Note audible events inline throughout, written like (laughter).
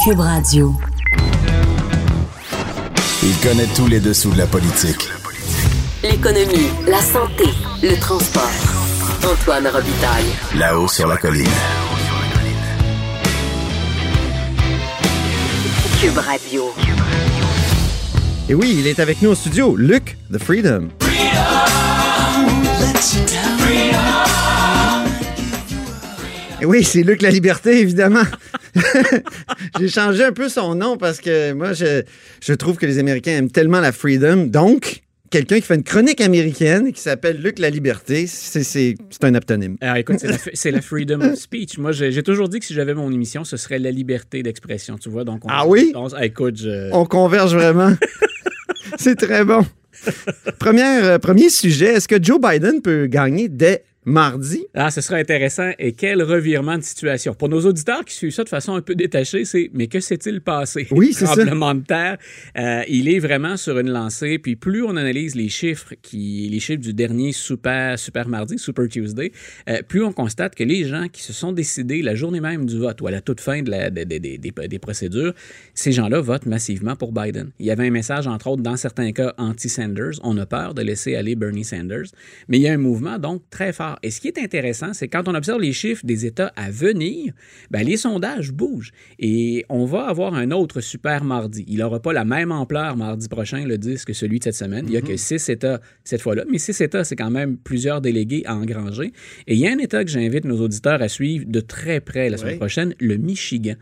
Cube Radio. Il connaît tous les dessous de la politique. L'économie, la santé, le transport. Antoine Robitaille. Là-haut sur la colline. Cube Radio. Et oui, il est avec nous au studio, Luc, The Freedom. Et oui, c'est Luc La Liberté, évidemment. (laughs) J'ai changé un peu son nom parce que moi, je, je trouve que les Américains aiment tellement la freedom. Donc, quelqu'un qui fait une chronique américaine qui s'appelle Luc La Liberté, c'est- un aptonyme. Alors écoute, (laughs) c'est la, freedom of speech. Moi, j'ai j'ai toujours dit que si j'avais mon émission, ce serait la liberté d'expression, tu vois. Donc, on- Ah oui? on- ah, écoute, je... On converge vraiment. (laughs) c'est très bon. Première, euh, premier sujet, est-ce que Joe Biden peut gagner dès mardi? Ah, ce sera intéressant. Et quel revirement de situation. Pour nos auditeurs qui suivent ça de façon un peu détachée, c'est mais que s'est-il passé? Oui, c'est ça. Tremblement de terre. Euh, il est vraiment sur une lancée. Puis plus on analyse les chiffres, qui, les chiffres du dernier super, super mardi, Super Tuesday, euh, plus on constate que les gens qui se sont décidés la journée même du vote ou à la toute fin de la, de- de- de- des- des procédures, ces gens-là votent massivement pour Biden. Il y avait un message, entre autres, dans certains cas, anti-Sanders. On a peur de laisser aller Bernie Sanders. Mais il y a un mouvement, donc, très fort. Et ce qui est intéressant, c'est quand on observe les chiffres des États à venir, ben, les sondages bougent. Et on va avoir un autre super mardi. Il n'aura pas la même ampleur mardi prochain, le 10, que celui de cette semaine. Il n'y a que six États cette fois-là. Mais six États, c'est quand même plusieurs délégués à engranger. Et il y a un État que j'invite nos auditeurs à suivre de très près la semaine Oui. prochaine, le Michigan.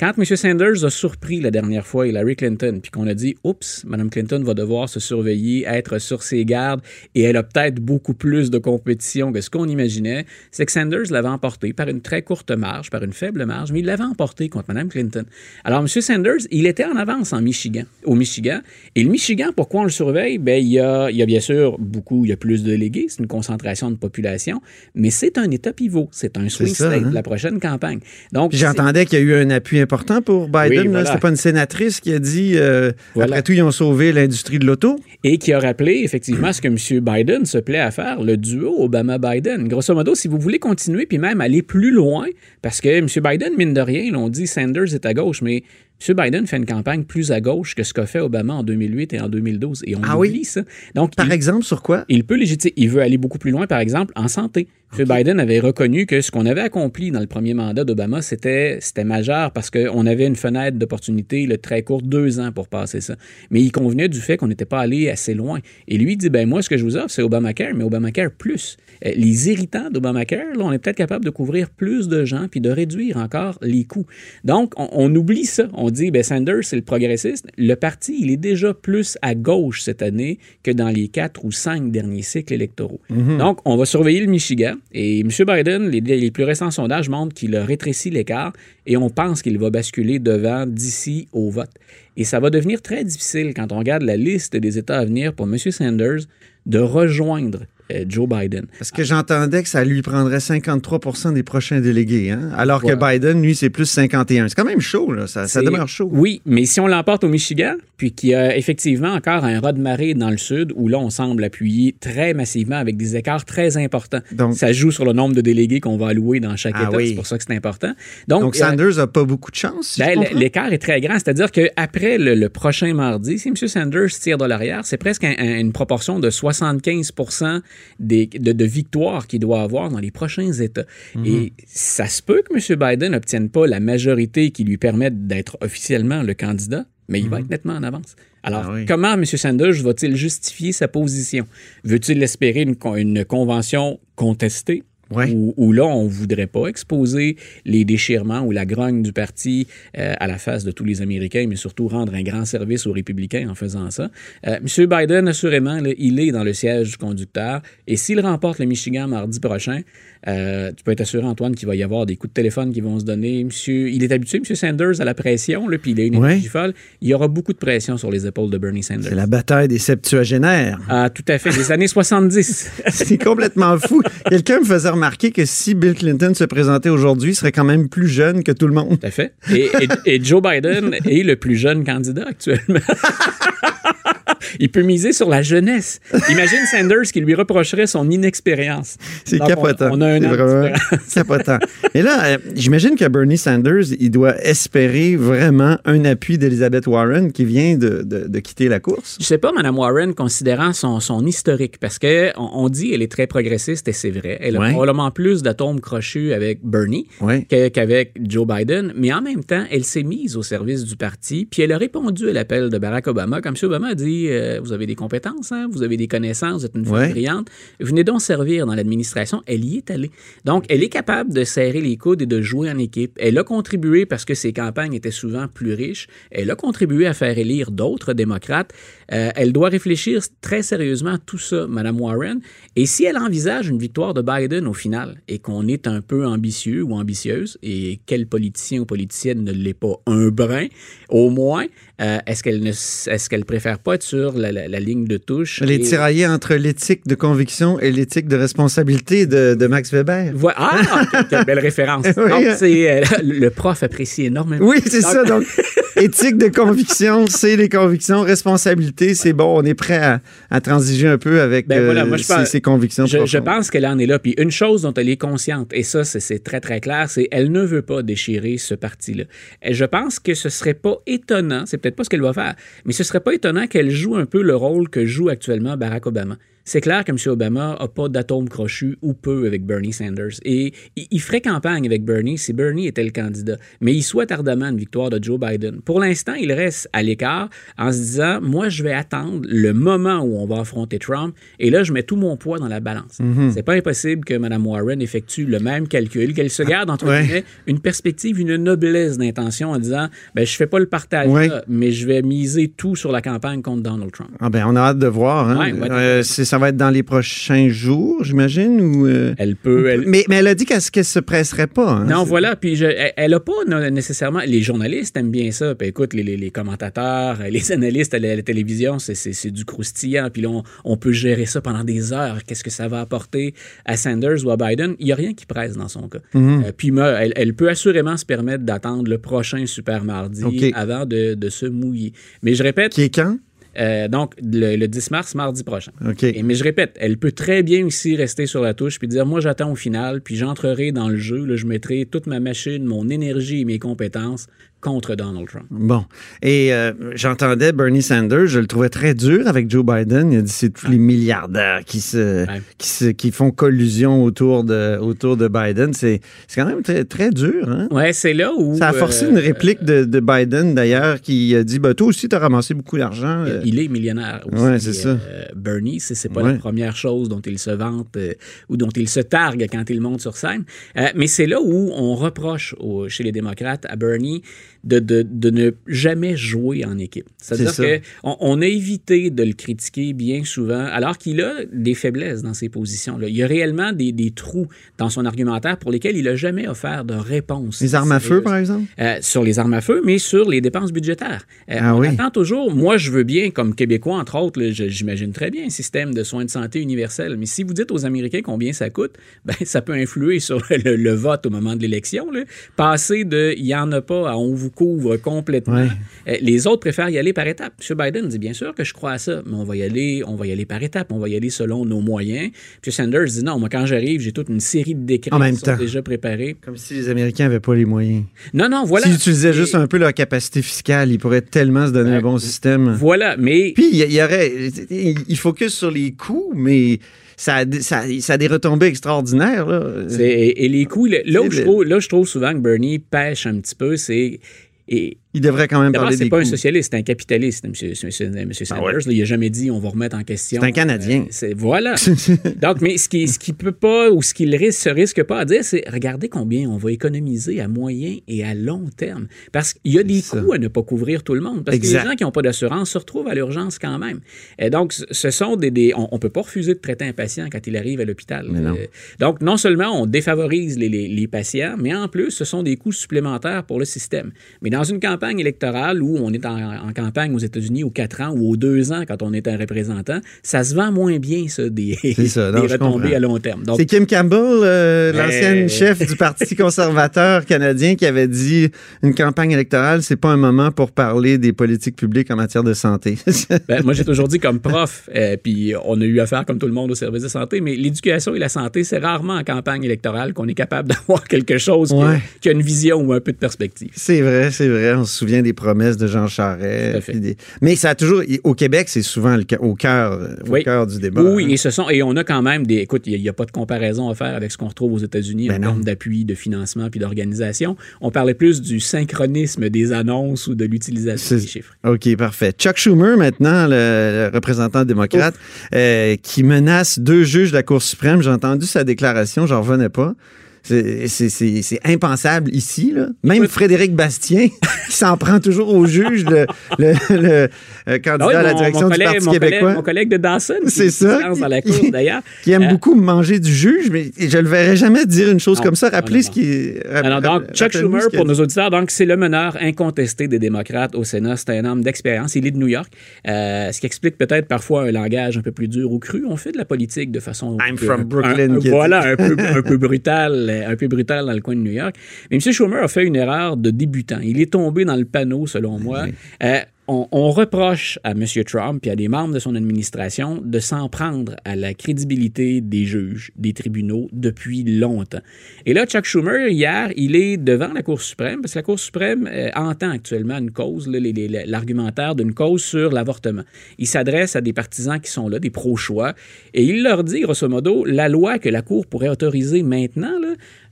Quand M. Sanders a surpris la dernière fois Hillary Clinton, puis qu'on a dit, oups, Mme Clinton va devoir se surveiller, être sur ses gardes, et elle a peut-être beaucoup plus de compétition que ce qu'on imaginait, c'est que Sanders l'avait emporté par une très courte marge, par une faible marge, mais il l'avait emporté contre Mme Clinton. Alors, M. Sanders, il était en avance en Michigan, au Michigan. Et le Michigan, pourquoi on le surveille? Ben, il y a, il y a bien sûr beaucoup, il y a plus de délégués, c'est une concentration de population, mais c'est un État pivot, c'est un swing state hein? de la prochaine campagne. Donc, J'entendais qu'il y a eu un appui important pour Biden. Oui, là. voilà. C'était pas une sénatrice qui a dit euh, Voilà. après tout, ils ont sauvé l'industrie de l'auto. et qui a rappelé effectivement ce que M. Biden se plaît à faire, le duo Obama-Biden. Grosso modo, si vous voulez continuer puis même aller plus loin, parce que M. Biden, mine de rien, l'on dit Sanders est à gauche, mais M. Biden fait une campagne plus à gauche que ce qu'a fait Obama en 2008 et en 2012. Et on Ah oui? oublie ça. Donc, Par il- exemple, sur quoi? il peut légitimer. Il veut aller beaucoup plus loin, par exemple, en santé. M. Biden avait reconnu que ce qu'on avait accompli dans le premier mandat d'Obama, c'était, c'était majeur parce qu'on avait une fenêtre d'opportunité le très courte, deux ans pour passer ça. Mais il convenait du fait qu'on n'était pas allé assez loin. Et lui dit, ben moi, ce que je vous offre, c'est Obamacare, mais Obamacare plus. Euh, Les irritants d'Obamacare, là, on est peut-être capable de couvrir plus de gens puis de réduire encore les coûts. Donc, on, on oublie ça. On dit, ben Sanders, c'est le progressiste. Le parti, il est déjà plus à gauche cette année que dans les quatre ou cinq derniers cycles électoraux. Donc, on va surveiller le Michigan. Et M. Biden, les, les plus récents sondages montrent qu'il a rétréci l'écart et on pense qu'il va basculer devant d'ici au vote. Et ça va devenir très difficile quand on regarde la liste des États à venir pour M. Sanders de rejoindre Joe Biden. Parce que j'entendais que ça lui prendrait 53% des prochains délégués, hein? alors que. Biden, lui, c'est plus 51. C'est quand même chaud, là. Ça, demeure chaud. Oui, mais si on l'emporte au Michigan, puis qu'il y a effectivement encore un raz de marée dans le sud, où là, on semble appuyer très massivement avec des écarts très importants. Donc- ça joue sur le nombre de délégués qu'on va allouer dans chaque Ah État. oui. C'est pour ça que c'est important. Donc, Donc, euh, Sanders n'a pas beaucoup de chance, si ben, l'écart est très grand. C'est-à-dire qu'après le, le prochain mardi, si M. Sanders tire de l'arrière, c'est presque un- un- une proportion de 75 des, de, de victoires qu'il doit avoir dans les prochains États. Mhm. Et ça se peut que M. Biden n'obtienne pas la majorité qui lui permette d'être officiellement le candidat, mais il va être nettement en avance. Alors, Mhm. Ah oui. comment M. Sanders va-t-il justifier sa position? Veut-il espérer une, une convention contestée? Ouais. Où, là, on ne voudrait pas exposer les déchirements ou la grogne du parti euh, à la face de tous les Américains, mais surtout rendre un grand service aux républicains en faisant ça. Euh, M. Biden, assurément, là, il est dans le siège du conducteur. Et s'il remporte le Michigan mardi prochain, euh, tu peux être assuré, Antoine, qu'il va y avoir des coups de téléphone qui vont se donner. Monsieur, il est habitué, M. Sanders, à la pression, là, puis il a une Ouais. énergie folle. Il y aura beaucoup de pression sur les épaules de Bernie Sanders. C'est la bataille des septuagénaires. Ah, tout à fait, des années 70. (laughs) C'est complètement fou. Quelqu'un me faisait remarquer que si Bill Clinton se présentait aujourd'hui, il serait quand même plus jeune que tout le monde. Tout à fait. Et, et- et Joe Biden est le plus jeune candidat actuellement. (laughs) il peut miser sur la jeunesse. Imagine Sanders qui lui reprocherait son inexpérience. C'est on- capotant. On, a un C'est vraiment capotant. Et là, euh, j'imagine que Bernie Sanders, il doit espérer vraiment un appui d'Elizabeth Warren qui vient de, de- de quitter la course. Je sais pas, Mme Warren, considérant son, son historique, parce que on, on dit qu'elle est très progressiste et c'est vrai. Elle a Ouais. probablement plus d'atomes crochus avec Bernie Ouais. qu'avec Joe Biden, mais en même temps, elle s'est mise au service du parti, puis elle a répondu à l'appel de Barack Obama. Comme si Obama a dit euh, Vous avez des compétences, hein, vous avez des connaissances, vous êtes une femme Ouais. brillante, venez donc servir dans l'administration. Elle y est allée. Donc, elle est capable de serrer les coudes et de jouer en équipe. Elle a contribué parce que ses campagnes étaient souvent plus riches. Elle a contribué à faire élire d'autres démocrates. Euh, elle doit réfléchir très sérieusement à tout ça, Mme Warren. Et si elle envisage une victoire de Biden au final et qu'on est un peu ambitieux ou ambitieuse, et quel politicien ou politicienne ne l'est pas un brin, au moins, euh, est-ce qu'elle ne est-ce qu'elle préfère pas être sur la, la- la ligne de touche? Elle est et- tiraillée entre l'éthique de conviction et l'éthique de responsabilité de, de Max Weber. Voi- Ah, (laughs) quelle- quelle belle référence. Oui. Donc, euh, le prof apprécie énormément. Oui, c'est ça. Donc, éthique de conviction, c'est les convictions. Responsabilité, c'est bon, on est prêt à, à transiger un peu avec Ben euh, voilà, moi, je ses, pense- ses convictions. Je, je pense qu'elle en est là. Puis une chose dont elle est consciente, et ça, c'est- très, très clair, c'est elle ne veut pas déchirer ce parti-là. Je pense que ce serait pas étonnant, c'est peut-être pas ce qu'elle va faire, mais ce serait pas étonnant qu'elle joue un peu le rôle que joue actuellement Barack Obama. C'est clair que M. Obama n'a pas d'atome crochu ou peu avec Bernie Sanders. Et il, ferait campagne avec Bernie si Bernie était le candidat. Mais il souhaite ardemment une victoire de Joe Biden. Pour l'instant, il reste à l'écart en se disant Moi, je vais attendre le moment où on va affronter Trump. Et là, je mets tout mon poids dans la balance. C'est pas impossible que Mme Warren effectue le même calcul, qu'elle se garde, entre Ouais. guillemets, une perspective, une noblesse d'intention en disant ben, Je fais pas le partage, Ouais. là, mais je vais miser tout sur la campagne contre Donald Trump. Ah ben, on a hâte de voir. Hein. Ouais. Euh, ça va être dans les prochains jours, j'imagine. Ou, euh, Elle peut. Elle, mais, mais elle a dit qu'elle ne se presserait pas. hein. Non, voilà. Puis je- elle- elle a pas nécessairement. Les journalistes aiment bien ça. Puis écoute, les, les- les commentateurs, euh, les (laughs) analystes à la, télévision, c'est- du croustillant. Puis là, on, on peut gérer ça pendant des heures. Qu'est-ce que ça va apporter à Sanders ou à Biden? Il n'y a rien qui presse dans son cas. Mhm. Euh, puis elle, elle peut assurément se permettre d'attendre le prochain super mardi avant de, de se mouiller. Mais je répète, Qui est quand? Euh, donc le, le 10 mars, mardi prochain. Et- mais je répète, elle peut très bien aussi rester sur la touche puis dire moi j'attends au final puis j'entrerai dans le jeu, là, je mettrai toute ma machine, mon énergie et mes compétences contre Donald Trump. Bon. Et euh, j'entendais Bernie Sanders, je le trouvais très dur avec Joe Biden. Il a dit c'est tous les milliardaires qui se, Ouais. qui se qui font collusion autour de autour de Biden. C'est quand même très très dur. Hein? Ouais, c'est là où Ça a forcé euh, une réplique de, de Biden d'ailleurs qui a dit bah toi aussi t'as ramassé beaucoup d'argent. Euh, Il est millionnaire aussi. Ouais, c'est ça. euh, Bernie, c'est c'est pas Ouais. la première chose dont il se vante euh, ou dont il se targue quand il monte sur scène. Euh, mais c'est là où on reproche au- chez les démocrates à Bernie de, de- de ne jamais jouer en équipe. C'est-à-dire qu'on on a évité de le critiquer bien souvent, alors qu'il a des faiblesses dans ses positions-là. Il y a réellement des, des trous dans son argumentaire pour lesquels il n'a jamais offert de réponse. les armes à feu par exemple? Euh, sur les armes à feu, mais sur les dépenses budgétaires. Euh, Ah on oui. attend toujours, moi je veux bien, comme Québécois entre autres, là, j'imagine très bien un système de soins de santé universel, mais si vous dites aux Américains combien ça coûte, (laughs) ben, ça peut influer sur le, le vote au moment de l'élection. là. Passer de il n'y en a pas à on vous couvre complètement. Ouais. Euh, les autres préfèrent y aller par étapes. M. Biden dit bien sûr que je crois à ça, mais on va y aller, on va y aller par étapes, on va y aller selon nos moyens. Puis Sanders dit non, moi quand j'arrive, j'ai toute une série de décrets En même qui sont temps. déjà préparés. Comme si les Américains n'avaient pas les moyens. Non, non, voilà. S'ils utilisaient Et- juste un peu leur capacité fiscale, ils pourraient tellement se donner un bon système. Voilà, mais Puis, il y, il y aurait. Il focus sur les coûts, mais ça a, des- ça, ça a des retombées extraordinaires. Là. Et, et les coups, là où, je trouve, là, je trouve souvent que Bernie pêche un petit peu, c'est. Et, Il devrait quand même parler c'est des pas un socialiste, c'est un capitaliste, M. Sanders. là. il n'a jamais dit on va remettre en question. C'est un Canadien. Euh, voilà. (laughs) Donc, mais ce qui, ce qui peut pas ou ce qu'il risque, se risque pas à dire, c'est regardez combien on va économiser à moyen et à long terme. Parce qu'il y a des coûts à ne pas couvrir tout le monde. Parce que les gens qui n'ont pas d'assurance se retrouvent à l'urgence quand même. Et donc, ce- sont des. des- on ne peut pas refuser de traiter un patient quand il arrive à l'hôpital. Euh, donc, non seulement on défavorise les, les- les patients, mais en plus, ce sont des coûts supplémentaires pour le système. Mais dans une campagne électorale où on est en, en campagne aux États-Unis aux quatre ans ou aux deux ans quand on est un représentant, ça se vend moins bien, ça, des, C'est ça, non, (laughs) des je retombées à long terme. C'est Kim Campbell, euh, Mais- l'ancienne (laughs) chef du Parti conservateur canadien, qui avait dit une campagne électorale, c'est pas un moment pour parler des politiques publiques en matière de santé. (laughs) Ben, moi, j'ai toujours dit comme prof, euh, puis on a eu affaire comme tout le monde au service de santé, mais l'éducation et la santé, c'est rarement en campagne électorale qu'on est capable d'avoir quelque chose qui- a une vision ou un peu de perspective. c'est vrai, c'est vrai. On se souvient des promesses de Jean Charest. Des- Mais ça a toujours. Au Québec, c'est souvent le au cœur, Oui. du débat. Oui, hein. et ce sont et on a quand même des. Écoute, il n'y a, pas de comparaison à faire avec ce qu'on retrouve aux États-Unis Ben en non. termes d'appui, de financement puis d'organisation. On parlait plus du synchronisme des annonces ou de l'utilisation des chiffres. OK, parfait. Chuck Schumer, maintenant, le, le représentant démocrate, euh, qui menace deux juges de la Cour suprême. J'ai entendu sa déclaration, j'en revenais pas. C'est- impensable ici. Là. Même Frédéric Bastien, (laughs) qui s'en prend toujours au juge, le, le- le, euh, candidat Ah oui, à la direction mon du collègue- Parti mon collègue-. Mon collègue de Dawson, qui- C'est qui ça. lance dans la course d'ailleurs. qui aime Euh, beaucoup manger du juge, mais je le verrai jamais dire une chose Non, comme ça. Rappelez ce qui. Alors, donc, Chuck Schumer, pour nos auditeurs, donc, c'est le meneur incontesté des démocrates au Sénat. C'est un homme d'expérience. Il est de New York. Euh, ce qui explique peut-être parfois un langage un peu plus dur ou cru. On fait de la politique de façon. I'm un- from Brooklyn, un- voilà, un peu, un peu brutal, un peu brutal dans le coin de New York. Mais M. Schumer a fait une erreur de débutant. Il est tombé dans le panneau, selon moi. Euh, on, reproche à M. Trump et à des membres de son administration de s'en prendre à la crédibilité des juges, des tribunaux depuis longtemps. Et là, Chuck Schumer, hier, il est devant la Cour suprême, parce que la Cour suprême euh, entend actuellement une cause, l'argumentaire d'une cause sur l'avortement. Il s'adresse à des partisans qui sont là, des pro-choix, et il leur dit, grosso modo, la loi que la Cour pourrait autoriser maintenant,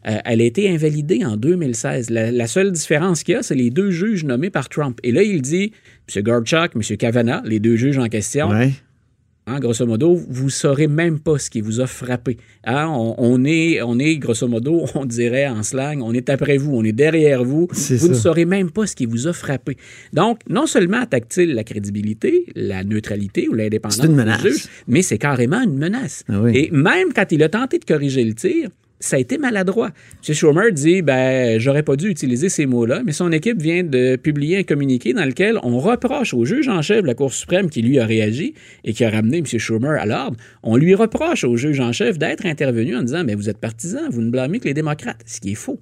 euh, elle a été invalidée en 2016. La, la seule différence qu'il y a, c'est les deux juges nommés par Trump. Et là, il dit, M. Gorchak, M. Kavanaugh, les deux juges en question, Ouais. Hein, grosso modo, vous saurez même pas ce qui vous a frappé. Hein, on, on est, on est, grosso modo, (laughs) on dirait en slang, on est après vous, on est derrière vous. Vous ne saurez même pas ce qui vous a frappé. Donc, non seulement attaque-t-il la crédibilité, la neutralité ou l'indépendance menace. juges, mais c'est carrément une menace. Ah oui. Et même quand il a tenté de corriger le tir, ça a été maladroit. M. Schumer dit ben j'aurais pas dû utiliser ces mots-là, mais son équipe vient de publier un communiqué dans lequel on reproche au juge en chef de la Cour suprême qui lui a réagi et qui a ramené M. Schumer à l'ordre, on lui reproche au juge en chef d'être intervenu en disant mais vous êtes partisan, vous ne blâmez que les démocrates, ce qui est faux.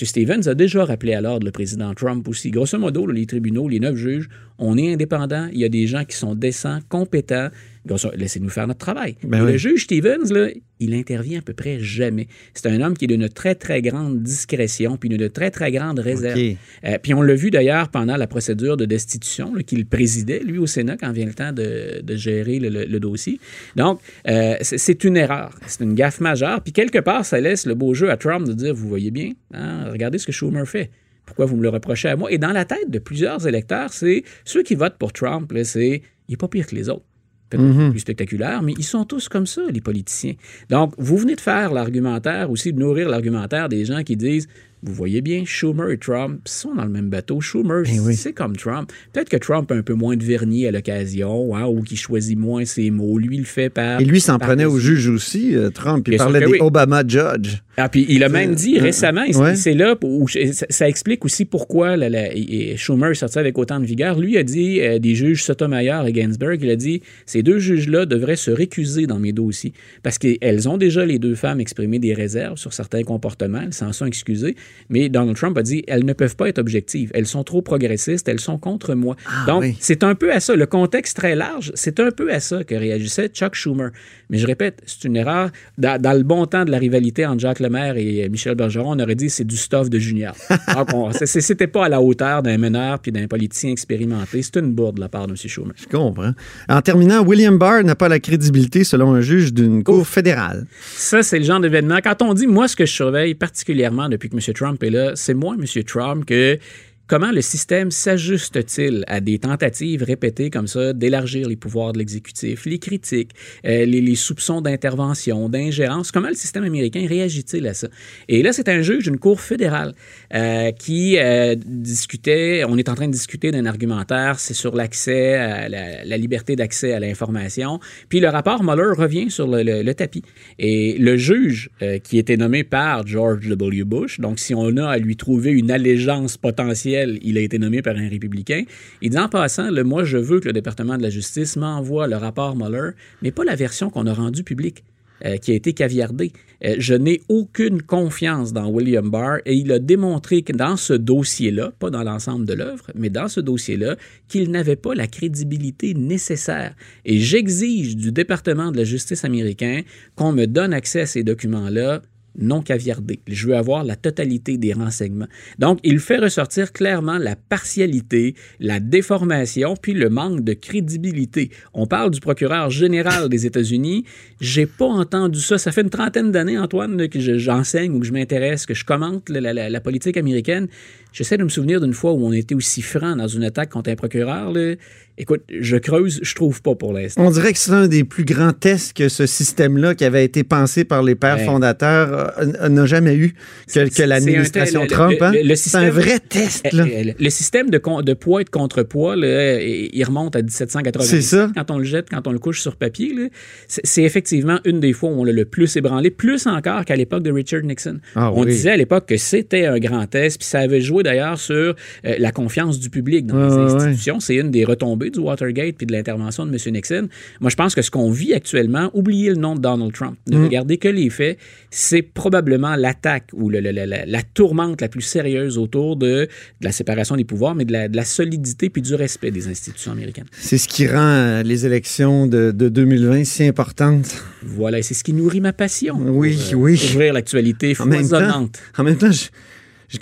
M. Stevens a déjà rappelé à l'ordre le président Trump aussi. Grosso modo, les tribunaux, les neuf juges, on est indépendants. Il y a des gens qui sont décents, compétents. Grosso- Laissez-nous faire notre travail. Ben oui. Le juge Stevens, là, il intervient à peu près jamais. C'est un homme qui est d'une très, très grande discrétion puis d'une très, très grande réserve. Euh, puis on l'a vu d'ailleurs pendant la procédure de destitution qu'il présidait, lui, au Sénat, quand vient le temps de, de gérer le, le- le dossier. Donc, euh, c'est une erreur. C'est une gaffe majeure. Puis quelque part, ça laisse le beau jeu à Trump de dire, vous voyez bien, hein, regardez ce que Schumer fait. Pourquoi vous me le reprochez à moi? Et dans la tête de plusieurs électeurs, c'est ceux qui votent pour Trump, c'est il n'est pas pire que les autres. Peut-être plus spectaculaire, mais ils sont tous comme ça, les politiciens. Donc, vous venez de faire l'argumentaire, aussi de nourrir l'argumentaire des gens qui disent vous voyez bien, Schumer et Trump sont dans le même bateau. Schumer, oui. c'est comme Trump. Peut-être que Trump a un peu moins de vernis à l'occasion, hein, ou qu'il choisit moins ses mots. Lui, il le fait par. Et lui s'en prenait au juge aussi, euh, Trump. Il Bien parlait des oui. Obama Judge. Ah, puis il a même dit récemment, ouais. c'est là où ça, ça explique aussi pourquoi la- la- et- et Schumer est sorti avec autant de vigueur. Lui a dit, euh, des juges Sotomayor et Ginsburg, il a dit, ces deux juges-là devraient se récuser dans mes dossiers parce qu'elles ont déjà, les deux femmes, exprimé des réserves sur certains comportements, elles s'en sont excusées, mais Donald Trump a dit, elles ne peuvent pas être objectives, elles sont trop progressistes, elles sont contre moi. Donc, oui. c'est un peu à ça, le contexte très large, c'est un peu à ça que réagissait Chuck Schumer. Mais je répète, c'est une erreur. Dans, dans le bon temps de la rivalité entre Jacques Lemaire et euh, Michel Bergeron, on aurait dit c'est du stuff de junior. (laughs) Donc, c'était pas à la hauteur d'un meneur puis d'un politicien expérimenté. C'est une bourde de la part de M. Schumer. Je comprends. En terminant, William Barr n'a pas la crédibilité, selon un juge d'une cour fédérale. Ça, c'est le genre d'événement. Quand on dit, moi, ce que je surveille particulièrement depuis que M. Trump est là, c'est moi, M. Trump, que comment le système s'ajuste-t-il à des tentatives répétées comme ça d'élargir les pouvoirs de l'exécutif, les critiques, euh, les, soupçons d'intervention, d'ingérence? Comment le système américain réagit-il à ça? Et là, c'est un juge d'une cour fédérale euh, qui euh, discutait, on est en train de discuter d'un argumentaire, c'est sur l'accès, à la, liberté d'accès à l'information. Puis le rapport Mueller revient sur le, le- tapis. Et le juge qui était nommé par George W. Bush, donc si on a à lui trouver une allégeance potentielle il a été nommé par un républicain. Il dit en passant, le, moi, je veux que le département de la justice m'envoie le rapport Mueller, mais pas la version qu'on a rendue publique. Euh, qui a été caviardé. Euh, je n'ai aucune confiance dans William Barr et il a démontré que dans ce dossier-là, pas dans l'ensemble de l'œuvre, mais dans ce dossier-là, qu'il n'avait pas la crédibilité nécessaire. Et j'exige du département de la justice américain qu'on me donne accès à ces documents-là non caviardé. Je veux avoir la totalité des renseignements. Donc, il fait ressortir clairement la partialité, la déformation, puis le manque de crédibilité. On parle du procureur général des États-Unis. J'ai pas entendu ça. Ça fait une trentaine d'années, Antoine, que j'enseigne ou que je m'intéresse, que je commente la, la politique américaine. J'essaie de me souvenir d'une fois où on était aussi franc dans une attaque contre un procureur. Là. Écoute, je creuse, je trouve pas pour l'instant. On dirait que c'est un des plus grands tests que ce système-là, qui avait été pensé par les pères fondateurs, euh, n'a jamais eu que, l'administration Trump. Hein? C'est un vrai test. Là. Eh, eh, le, système de, de, poids et de contrepoids, là, il remonte à 1780. C'est ça. Quand on le jette, quand on le couche sur papier, c'est effectivement une des fois où on l'a le plus ébranlé, plus encore qu'à l'époque de Richard Nixon. Ah on disait à l'époque que c'était un grand test, puis ça avait joué d'ailleurs sur euh, la confiance du public dans les institutions. C'est une des retombées du Watergate puis de l'intervention de M. Nixon. Moi, je pense que ce qu'on vit actuellement, oubliez le nom de Donald Trump, ne mm. regardez que les faits, c'est probablement l'attaque ou la, tourmente la plus sérieuse autour de, la séparation des pouvoirs, mais de la, solidité puis du respect des institutions américaines. C'est ce qui rend euh, les élections de, 2020 si importantes. Voilà, et c'est ce qui nourrit ma passion. Oui, pour, euh, oui. Ouvrir l'actualité foisonnante. En même temps, je,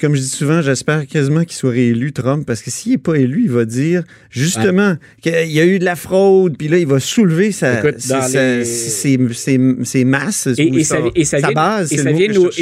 comme je dis souvent, j'espère quasiment qu'il soit réélu, Trump, parce que s'il n'est pas élu, il va dire justement qu'il y a eu de la fraude, puis là, il va soulever sa, ses, masses, et, sa, base. Et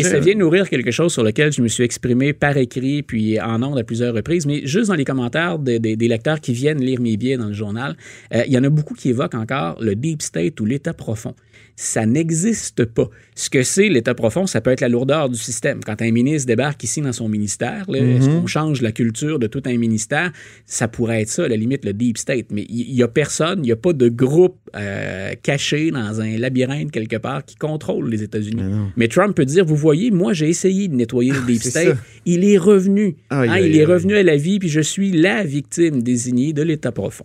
ça, vient nourrir quelque chose sur lequel je me suis exprimé par écrit, puis en ondes à plusieurs reprises, mais juste dans les commentaires des lecteurs qui viennent lire mes biais dans le journal, euh, il y en a beaucoup qui évoquent encore le deep state ou l'état profond ça n'existe pas. Ce que c'est l'État profond, ça peut être la lourdeur du système. Quand un ministre débarque ici dans son ministère, est-ce mhm. qu'on change la culture de tout un ministère? Ça pourrait être ça, à la limite, le deep state. Mais il n'y a personne, il n'y a pas de groupe euh, caché dans un labyrinthe quelque part qui contrôle les États-Unis. Mais, Trump peut dire, vous voyez, moi, j'ai essayé de nettoyer le ah, deep state. Il est revenu. Hein, il est revenu à la vie, puis je suis la victime désignée de l'État profond.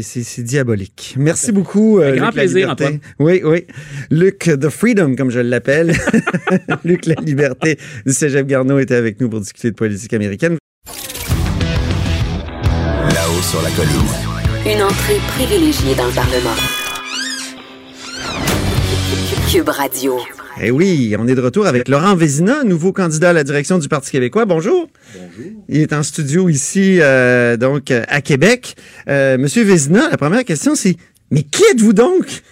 C'est diabolique. Merci beaucoup. Un euh, grand plaisir, Antoine. Oui, oui. Luc The Freedom, comme je l'appelle. (laughs) (laughs) Luc La Liberté du Cégep Garneau était avec nous pour discuter de politique américaine. Là-haut sur la colline. Une entrée privilégiée dans le Parlement. Cube Radio. Eh oui, on est de retour avec Laurent Vézina, nouveau candidat à la direction du Parti québécois. Bonjour. Bonjour. Il est en studio ici, euh, donc, à Québec. Euh, Monsieur Vézina, la première question, c'est Mais qui êtes-vous donc?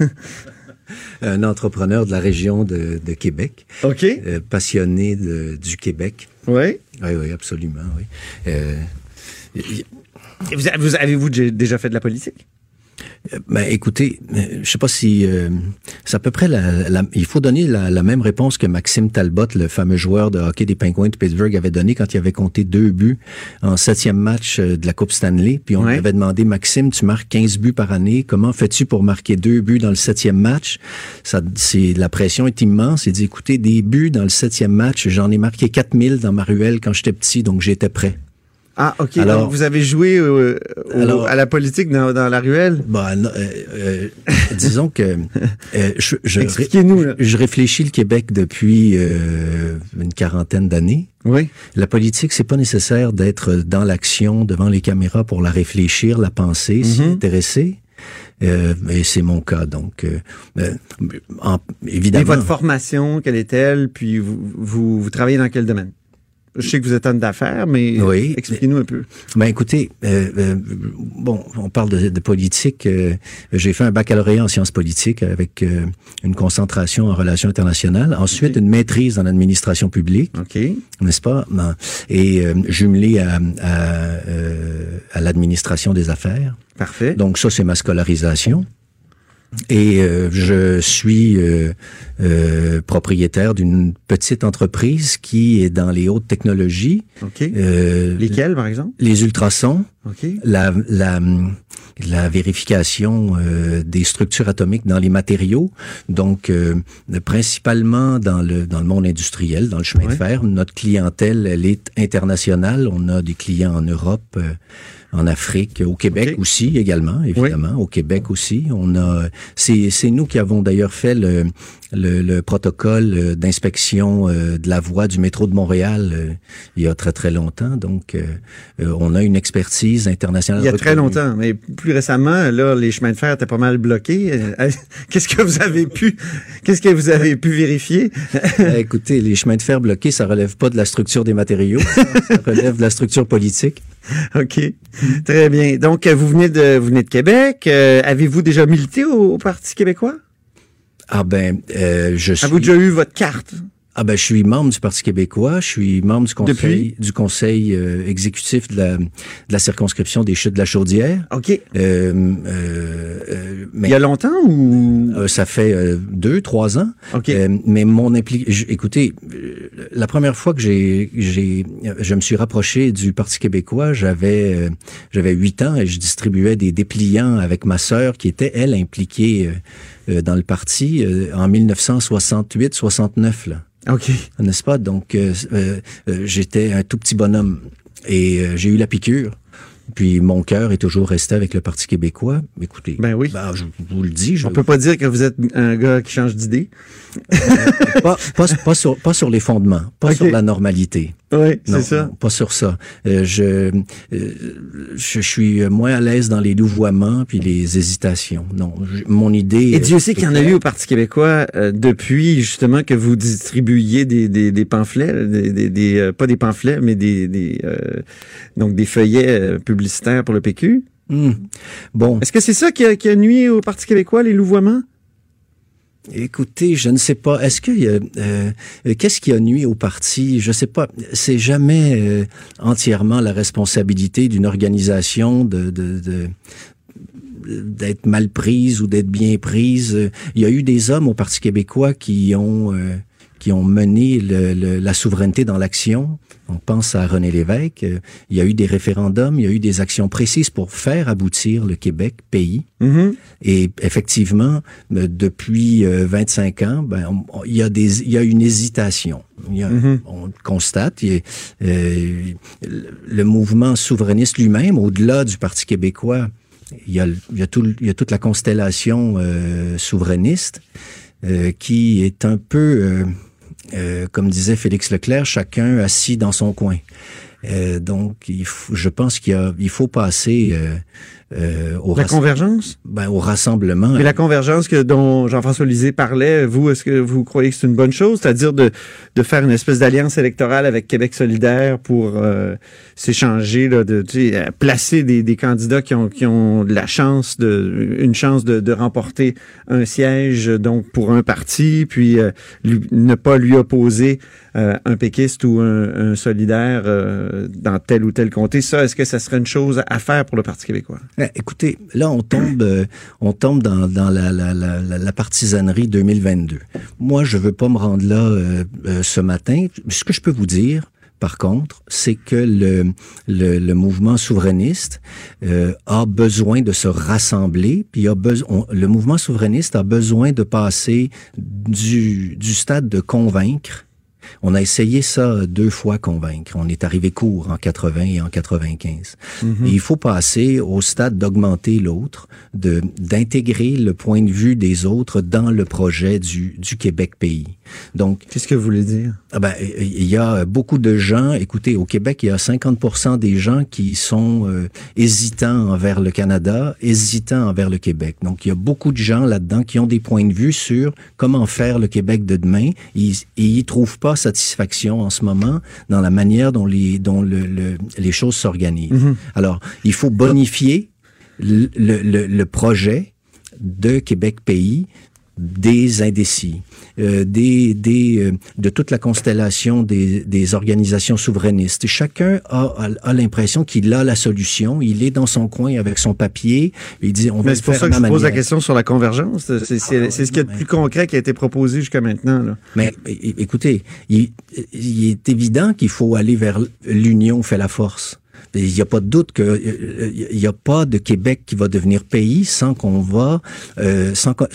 (laughs) Un entrepreneur de la région de, Québec. OK. Euh, passionné du Québec. Oui. Oui, oui, absolument, oui. vous, vous avez-vous déjà fait de la politique? Ben, écoutez, euh, je sais pas si euh, c'est à peu près la, il faut donner la, même réponse que Maxime Talbot, le fameux joueur de hockey des Penguins de Pittsburgh, avait donné quand il avait compté deux buts en septième match euh, de la Coupe Stanley. Puis on lui avait demandé, Maxime, tu marques 15 buts par année, comment fais-tu pour marquer deux buts dans le septième match? Ça, c'est la pression est immense. Il dit, écoutez, des buts dans le septième match, j'en ai marqué 4000 dans ma ruelle quand j'étais petit, donc j'étais prêt. Ah, OK. Alors, vous avez joué euh, à la politique dans, la ruelle? Bah, euh, euh, (laughs) disons que je, je, je, réfléchis le Québec depuis une quarantaine d'années. Oui. La politique, c'est pas nécessaire d'être dans l'action devant les caméras pour la réfléchir, la penser, s'y mhm. intéresser. et c'est mon cas, donc évidemment. Et votre formation, quelle est-elle? Puis vous, vous, vous travaillez dans quel domaine? Je sais que vous êtes homme d'affaires, mais oui. expliquez-nous un peu. Ben écoutez, euh, euh, bon, on parle de, politique. Euh, j'ai fait un baccalauréat en sciences politiques avec une concentration en relations internationales. Ensuite, une maîtrise en administration publique. OK. N'est-ce pas? Et jumelé à, à, à l'administration des affaires. Parfait. Donc ça, c'est ma scolarisation. Et euh, je suis euh, euh, propriétaire d'une petite entreprise qui est dans les hautes technologies. OK. Lesquelles, par exemple? Les ultrasons. OK. la, la, la vérification euh, des structures atomiques dans les matériaux, donc euh, principalement dans le dans le monde industriel, dans le chemin Ouais. de fer. Notre clientèle, elle est internationale. On a des clients en Europe, euh, en Afrique, au Québec aussi également, évidemment, au Québec aussi. On a, c'est c'est nous qui avons d'ailleurs fait le le, le protocole euh, d'inspection euh, de la voie du métro de Montréal euh, il y a très très longtemps. Donc, on a une expertise internationale. Il y a très longtemps, mais plus récemment, là, les chemins de fer étaient pas mal bloqués. (laughs) Qu'est-ce que vous avez pu, qu'est-ce que vous avez pu vérifier? Euh, Écoutez, les chemins de fer bloqués, ça relève pas de la structure des matériaux, ça relève de la structure politique. (laughs) OK. Très bien. Donc, vous venez de, vous venez de Québec. Euh, Avez-vous déjà milité au, au Parti québécois? Ah ben, euh, je suis. Avez-vous déjà eu votre carte? Ah ben, je suis membre du Parti québécois. Je suis membre du conseil, Depuis? du conseil euh, exécutif de la, de la circonscription des Chutes de la Chaudière. OK. Euh, euh, euh, mais Il y a longtemps ou? euh, ça fait euh, deux, trois ans. OK. Euh, mais mon implication, écoutez, euh, la première fois que j'ai, j'ai, je me suis rapproché du Parti québécois, j'avais, euh, j'avais huit ans et je distribuais des dépliants avec ma sœur qui était elle impliquée euh, euh, dans le parti euh, en 1968-69 là, OK. n'est-ce pas? Donc euh, euh, euh, j'étais un tout petit bonhomme et euh, j'ai eu la piqûre. Puis mon cœur est toujours resté avec le Parti québécois. Écoutez, Ben oui. ben, je vous le dis, je, On peut pas dire que vous êtes un gars qui change d'idée. pas, pas, pas sur, pas sur les fondements, pas (laughs) sur la normalité. Oui, c'est ça. pas sur ça. Euh, je, euh, je, suis moins à l'aise dans les louvoiements puis les hésitations. Non, je- mon idée. Et Dieu sait qu'il y en a eu au Parti québécois euh, depuis justement que vous distribuiez des, des, des pamphlets, des, des, des, euh, pas des pamphlets, mais des, des euh, donc des feuillets euh, publicitaires pour le PQ. Hmm. Bon, Est-ce que c'est ça qui a, qui a nuit au Parti québécois, les louvoiements? Écoutez, je ne sais pas. Est-ce que euh, euh, qu'est-ce qui a nuit au parti? Je sais pas. C'est jamais euh, entièrement la responsabilité d'une organisation de, de, de d'être mal prise ou d'être bien prise. Il y a eu des hommes au Parti québécois qui ont euh, qui ont mené le- le- la souveraineté dans l'action. On pense à René Lévesque. Euh, Il y a eu des référendums, il y a eu des actions précises pour faire aboutir le Québec pays. Mhm. Et effectivement, euh, depuis euh, 25 ans, ben, on- on- il y a des, il y a une hésitation. Il y a- Mhm. On constate. il y a, euh, le- mouvement souverainiste lui-même, au-delà du Parti québécois, il y a, le- il y a, tout, le- il y a toute la constellation euh, souverainiste euh, qui est un peu, euh, comme disait Félix Leclerc, chacun assis dans son coin. Euh, donc, il faut- je pense qu'il faut passer euh, euh, au, La convergence? ben, au rassemblement. Mais la convergence que dont Jean-François Lisée parlait, vous, est-ce que vous croyez que c'est une bonne chose? C'est-à-dire de, de faire une espèce d'alliance électorale avec Québec solidaire pour euh, s'échanger, là, de tu sais, placer des, des candidats qui ont, qui ont de la chance, de, une chance de, de remporter un siège donc pour un parti, puis euh, lui- ne pas lui opposer euh, un péquiste ou un, un solidaire euh, dans tel ou tel comté. Ça, est-ce que ça serait une chose à faire pour le Parti québécois? Eh, Écoutez, là, on tombe, euh, on tombe dans, dans la, la, la, la- la partisanerie 2022. Moi, je veux pas me rendre là euh, euh, ce matin. Ce que je peux vous dire, par contre, c'est que le, le, le mouvement souverainiste euh, a besoin de se rassembler, puis a besoin, le mouvement souverainiste a besoin de passer du, du stade de convaincre on a essayé ça deux fois convaincre. On est arrivé court en 80 et en 95. Et il faut passer au stade d'augmenter l'autre, de d'intégrer le point de vue des autres dans le projet du, du Québec pays. Donc, Qu'est-ce que vous voulez dire? ah ben, il y a beaucoup de gens. Écoutez, au Québec, il y a 50% des gens qui sont euh, hésitants envers le Canada, hésitants envers le Québec. Donc, il y a beaucoup de gens là-dedans qui ont des points de vue sur comment faire le Québec de demain. Ils, et ils trouvent pas satisfaction en ce moment dans la manière dont les dont le, le- les choses s'organisent. Alors, il faut bonifier le, le, le- le projet de Québec pays des indécis, euh, des, des, euh, de toute la constellation des, des organisations souverainistes. Chacun a, a, a l'impression qu'il a la solution. Il est dans son coin avec son papier. Il dit, on va Mais le c'est pour ça que je ma vous pose la manière. question sur la convergence. C'est c'est- c'est ce qu'il y a de plus concret qui a été proposé jusqu'à maintenant. Là. Mais écoutez, il, il est évident qu'il faut aller vers l'union fait la force. Il n'y a pas de doute qu'il n'y a pas de Québec qui va devenir pays sans qu'on va, euh, sans, que-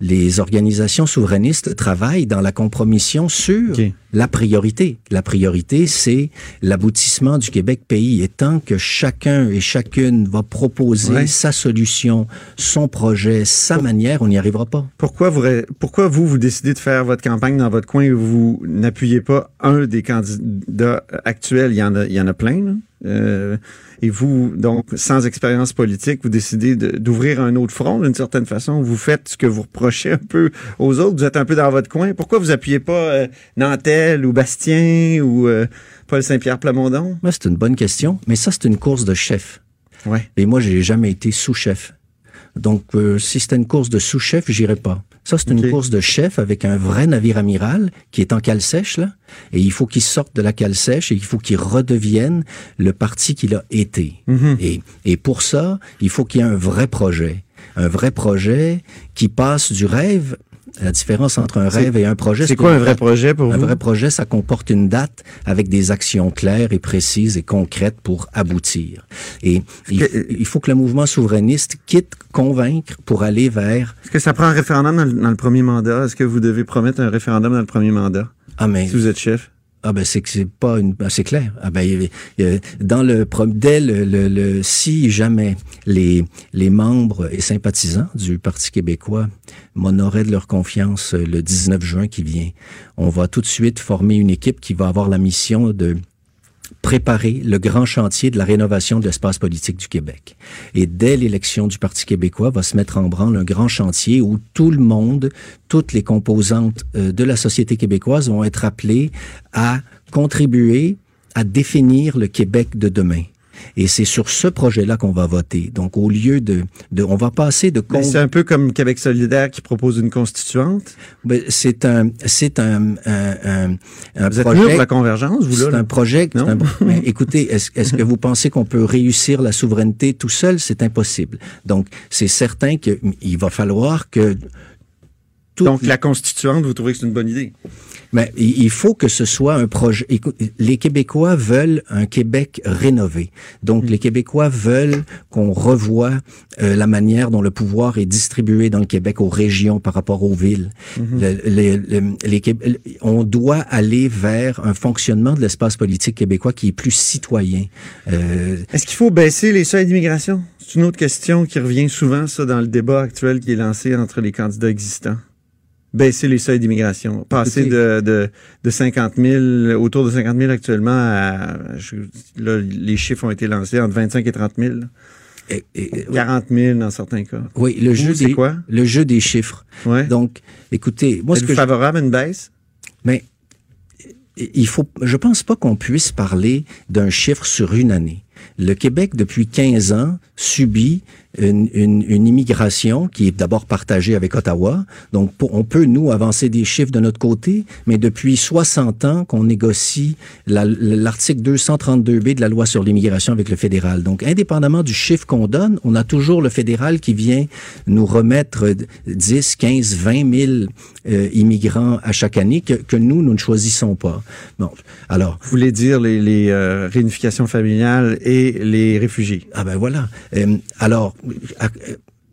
les organisations souverainistes travaillent dans la compromission sur. La priorité. La priorité, c'est l'aboutissement du Québec pays. Et tant que chacun et chacune va proposer Ouais. sa solution, son projet, sa manière, on n'y arrivera pas. Pourquoi vous, pourquoi vous, vous décidez de faire votre campagne dans votre coin et vous n'appuyez pas un des candidats actuels? Il y en a, il y en a plein, là. Euh, et vous, donc, sans expérience politique, vous décidez de- d'ouvrir un autre front d'une certaine façon. Vous faites ce que vous reprochez un peu aux autres. Vous êtes un peu dans votre coin. Pourquoi vous appuyez pas euh, Nantel ou Bastien ou euh, Paul Saint-Pierre Plamondon? C'est une bonne question, mais ça, c'est une course de chef. Ouais. Et moi, j'ai jamais été sous-chef. Donc, euh, si c'était une course de sous-chef, j'irais pas. Ça, c'est une course de chef avec un vrai navire amiral qui est en cale sèche, là. Et il faut qu'il sorte de la cale sèche et il faut qu'il redevienne le parti qu'il a été. Mhm. et, et pour ça, il faut qu'il y ait un vrai projet. Un vrai projet qui passe du rêve. La différence entre un rêve et un projet, C'est quoi un vrai projet pour Un vous? vrai projet, ça comporte une date avec des actions claires et précises et concrètes pour aboutir. Et il, faut que le mouvement souverainiste quitte convaincre pour aller vers Est-ce que ça prend un référendum dans le, dans le premier mandat? Est-ce que vous devez promettre un référendum dans le premier mandat? Ah mais si vous êtes chef? Ah ben c'est que c'est pas une ben, c'est clair. Ah ben dans le dès le, le, le- si jamais les les membres et sympathisants du Parti québécois m'honoraient de leur confiance euh, le 19 juin qui vient on va tout de suite former une équipe qui va avoir la mission de préparer le grand chantier de la rénovation de l'espace politique du Québec. Et dès l'élection du Parti québécois, va se mettre en branle un grand chantier où tout le monde, toutes les composantes euh, de la société québécoise vont être appelées à contribuer à définir le Québec de demain. Et c'est sur ce projet-là qu'on va voter. Donc, au lieu de, de on va passer de con- c'est un peu comme Québec solidaire qui propose une constituante? Ben, c'est un, c'est un, un, un, un Vous êtes projet. mieux pour la convergence, vous, là? C'est un projet. Non? un- mais écoutez, est-ce est-ce que vous pensez qu'on peut réussir la souveraineté tout seul? C'est impossible. Donc, c'est certain qu'il va falloir que tout- Donc, la constituante, vous trouvez que c'est une bonne idée? mais il faut que ce soit un projet. Les Québécois veulent un Québec rénové. Donc, les Québécois veulent qu'on revoie euh, la manière dont le pouvoir est distribué dans le Québec aux régions par rapport aux villes. Le- les- le- les Qué- on doit aller vers un fonctionnement de l'espace politique québécois qui est plus citoyen. Euh, Est-ce qu'il faut baisser les seuils d'immigration? C'est une autre question qui revient souvent, ça, dans le débat actuel qui est lancé entre les candidats existants. Baisser les seuils d'immigration. Passer de, de, de 50 000, autour de 50 000 actuellement à, je- là, les chiffres ont été lancés entre 25 et 30 000. et- et- 40 000 dans certains cas. oui, le jeu des quoi? le jeu des chiffres. Ouais. Donc, écoutez, moi ce que je- favorable à une baisse? Mais il faut, je pense pas qu'on puisse parler d'un chiffre sur une année. Le Québec, depuis 15 ans, subit une, une, une immigration qui est d'abord partagée avec Ottawa. Donc, pour- on peut, nous, avancer des chiffres de notre côté, mais depuis 60 ans qu'on négocie la- l'article 232B de la loi sur l'immigration avec le fédéral. Donc, indépendamment du chiffre qu'on donne, on a toujours le fédéral qui vient nous remettre 10, 15, 20 000 euh, immigrants à chaque année que, que nous, nous ne choisissons pas. Bon, alors, Vous voulez dire les, les euh, réunifications familiales et les réfugiés? Ah ben voilà. Euh, alors,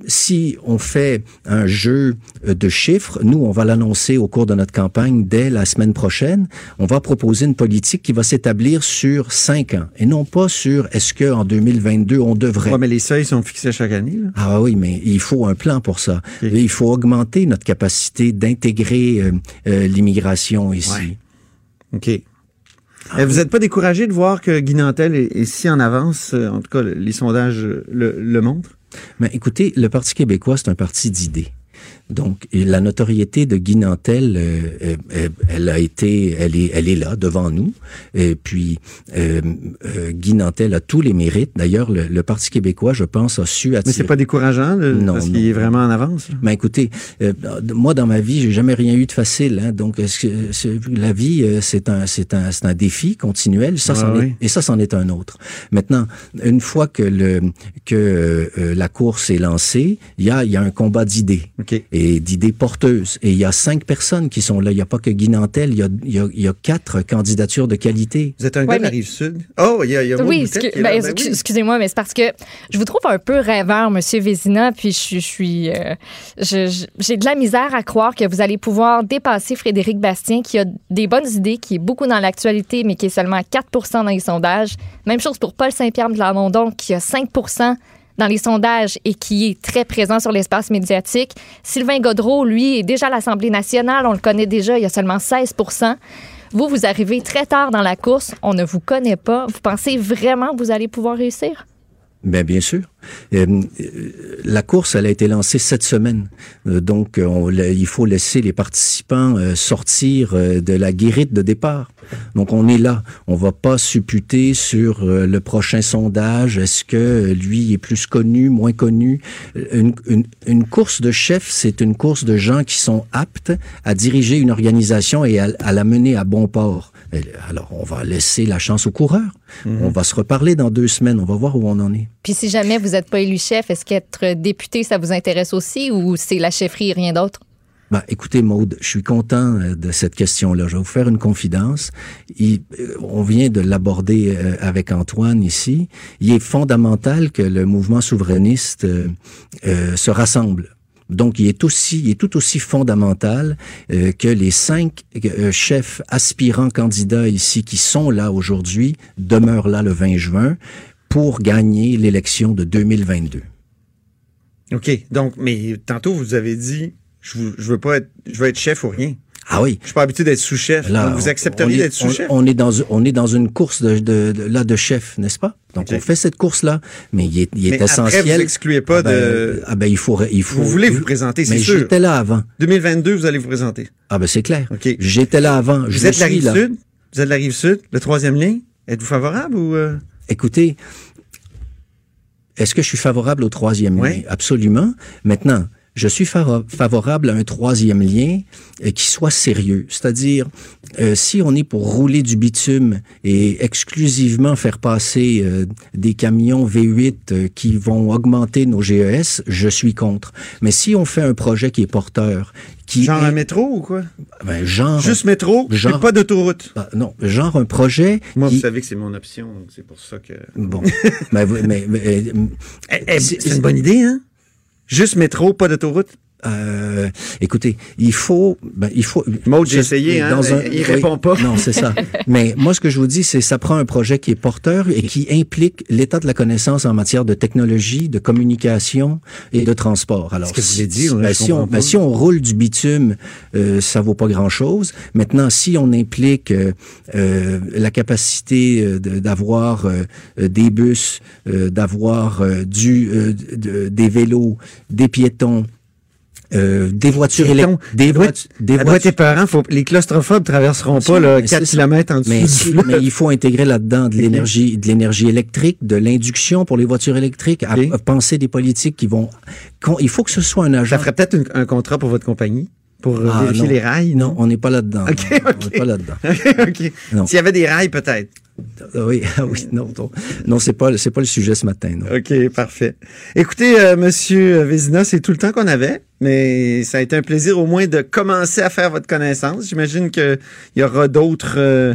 si on fait un jeu euh, de chiffres, nous, on va l'annoncer au cours de notre campagne dès la semaine prochaine. On va proposer une politique qui va s'établir sur cinq ans et non pas sur est-ce que en 2022 on devrait. Ouais, mais les seuils sont fixés chaque année. Là. Ah oui, mais il faut un plan pour ça. Il faut augmenter notre capacité d'intégrer euh, euh, l'immigration ici. Ouais. OK. Euh, vous n'êtes pas découragé de voir que Guy Nantel est, est si en avance, en tout cas, le- les sondages le, le montrent? Mais écoutez, le Parti québécois, c'est un parti d'idées. Donc, et la notoriété de Guy Nantel, euh, euh, euh, elle a été, elle est, elle est là devant nous. Et puis, euh, euh, Guy Nantel a tous les mérites. D'ailleurs, le, le Parti québécois, je pense, a su Mais attirer. c'est pas décourageant Non, parce qu'il est vraiment en avance. là. Mais écoutez, moi dans ma vie, j'ai jamais rien eu de facile. Hein, donc, la vie, c'est un, c'est un, c'est un défi continuel. Ça, Ah c'en oui. est, et ça, c'en est un autre. Maintenant, une fois que le que la course est lancée, il y a, il y a un combat d'idées. Et et d'idées porteuses. Et il y a cinq personnes qui sont là. Il n'y a pas que Guy Nantel, il y a, il y a, il y a quatre candidatures de qualité. Vous êtes un Ouais, gars de la mais- Rive-Sud? Oh, il y a, il y a Oui, ben. Ben oui. excusez-moi, mais c'est parce que je vous trouve un peu rêveur, Monsieur Vézina, puis je, suis- je suis, euh, j'ai de la misère à croire que vous allez pouvoir dépasser Frédéric Bastien, qui a des bonnes idées, qui est beaucoup dans l'actualité, mais qui est seulement à 4% dans les sondages. Même chose pour Paul Saint-Pierre de Lamondon, qui a 5 dans les sondages et qui est très présent sur l'espace médiatique. Sylvain Godreau, lui, est déjà à l'Assemblée nationale. On le connaît déjà, il y a seulement 16 Vous, vous arrivez très tard dans la course. On ne vous connaît pas. Vous pensez vraiment que vous allez pouvoir réussir? Ben, bien sûr. Euh, euh, la course, elle a été lancée cette semaine. Euh, donc, on il faut laisser les participants sortir de la guérite de départ. Donc, on est là. On va pas supputer sur le prochain sondage. Est-ce que lui est plus connu, moins connu? Une, une, une course de chef, c'est une course de gens qui sont aptes à diriger une organisation et à, à la mener à bon port. Alors, on va laisser la chance aux coureurs. On va se reparler dans deux semaines. On va voir où on en est. Puis si jamais vous n'êtes pas élu chef, est-ce qu'être député, ça vous intéresse aussi ou c'est la chefferie et rien d'autre? Ben, écoutez, Maude, je suis content euh, de cette question-là. Je vais vous faire une confidence. Euh, on vient de l'aborder euh, avec Antoine ici. Il est fondamental que le mouvement souverainiste se rassemble. Donc, il est aussi, il est tout aussi fondamental que les cinq chefs aspirants candidats ici qui sont là aujourd'hui demeurent là le 20 juin pour gagner l'élection de 2022. OK. Donc, mais tantôt, vous avez dit, je, veux- je veux pas être, je veux être chef ou rien. Ah oui, Je suis pas habitué d'être sous-chef. Vous accepteriez d'être sous-chef? On, on est dans on est dans une course de, de, de- là de chef, n'est-ce pas? Donc on fait cette course là, mais il est, il est Mais après, essentiel. vous excluez pas ah ben, de- ah ben il faut il faut. Vous voulez vous présenter, c'est Mais sûr. j'étais là avant. 2022, vous allez vous présenter. Ah ben c'est clair. OK. J'étais là avant. Vous je êtes la suis là. Rive-Sud? Vous êtes la Rive-Sud, le troisième lien? Êtes-vous favorable ou... euh? Écoutez, est-ce que je suis favorable au troisième Oui. Absolument. Maintenant, je suis favorable à un troisième lien euh, qui soit sérieux. C'est-à-dire, euh, si on est pour rouler du bitume et exclusivement faire passer euh, des camions V8 euh, qui vont augmenter nos GES, je suis contre. Mais si on fait un projet qui est porteur, qui Genre est- un métro ou quoi? ben, genre, Juste métro, genre- pas d'autoroute. Ah, non, genre un projet. Moi, qui- vous savez que c'est mon option, donc c'est pour ça que... Bon, mais, vous- mais, mais, Eh, eh, c'est une bonne idée, hein? Juste métro, pas d'autoroute? Euh, écoutez, il faut, ben, il faut. Maud, j'ai essayé, hein, dans un- il répond pas. Non, c'est ça. (laughs) Mais moi, ce que je vous dis, c'est ça prend un projet qui est porteur et qui implique l'état de la connaissance en matière de technologie, de communication et de transport. Alors, Ce que vous dit, ben, si, on, ben, si on roule du bitume, euh, ça vaut pas grand-chose. Maintenant, si on implique euh, euh, la capacité euh, d'avoir euh, des bus, euh, d'avoir euh, du euh, de- des vélos, des piétons, euh, des voitures électriques, des, voit- des voitures. Faut, les claustrophobes traverseront pas là, Mais 4 c'est ça. km en dessous Mais, du mais il faut intégrer là-dedans de (laughs) l'énergie, de l'énergie électrique, de l'induction pour les voitures électriques, à, Ok. à penser des politiques qui vont. il faut que ce soit un agent. Ça ferait peut-être un contrat pour votre compagnie, pour euh, Ah, vérifier non. les rails. Non, on n'est pas là-dedans. On n'est pas là-dedans. OK. (laughs) S'il y avait des rails, peut-être. Ah Oui, (laughs) ah oui, non, non, non, c'est pas, c'est pas le sujet ce matin. Non. OK, parfait. Écoutez, euh, Monsieur Vézina, c'est tout le temps qu'on avait, mais ça a été un plaisir au moins de commencer à faire votre connaissance. J'imagine qu'il y aura d'autres euh,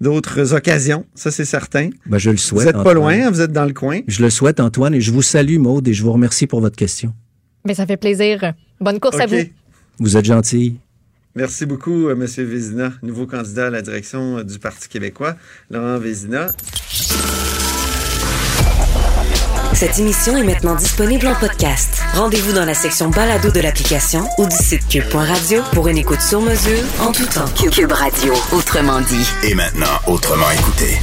d'autres occasions, ça c'est certain. Ben, je le Vous souhaite. êtes pas Antoine. loin, hein, vous êtes dans le coin. Je le souhaite, Antoine, et je vous salue, Maude, et je vous remercie pour votre question. Mais ça fait plaisir. Bonne course à vous. Vous êtes gentil. Merci beaucoup, euh, Monsieur Vézina, nouveau candidat à la direction euh, du Parti québécois. Laurent Vézina. Cette émission est maintenant disponible en podcast. Rendez-vous dans la section balado de l'application ou du site cube.radio pour une écoute sur mesure en tout temps. Cube Radio, autrement dit. Et maintenant, autrement écouté.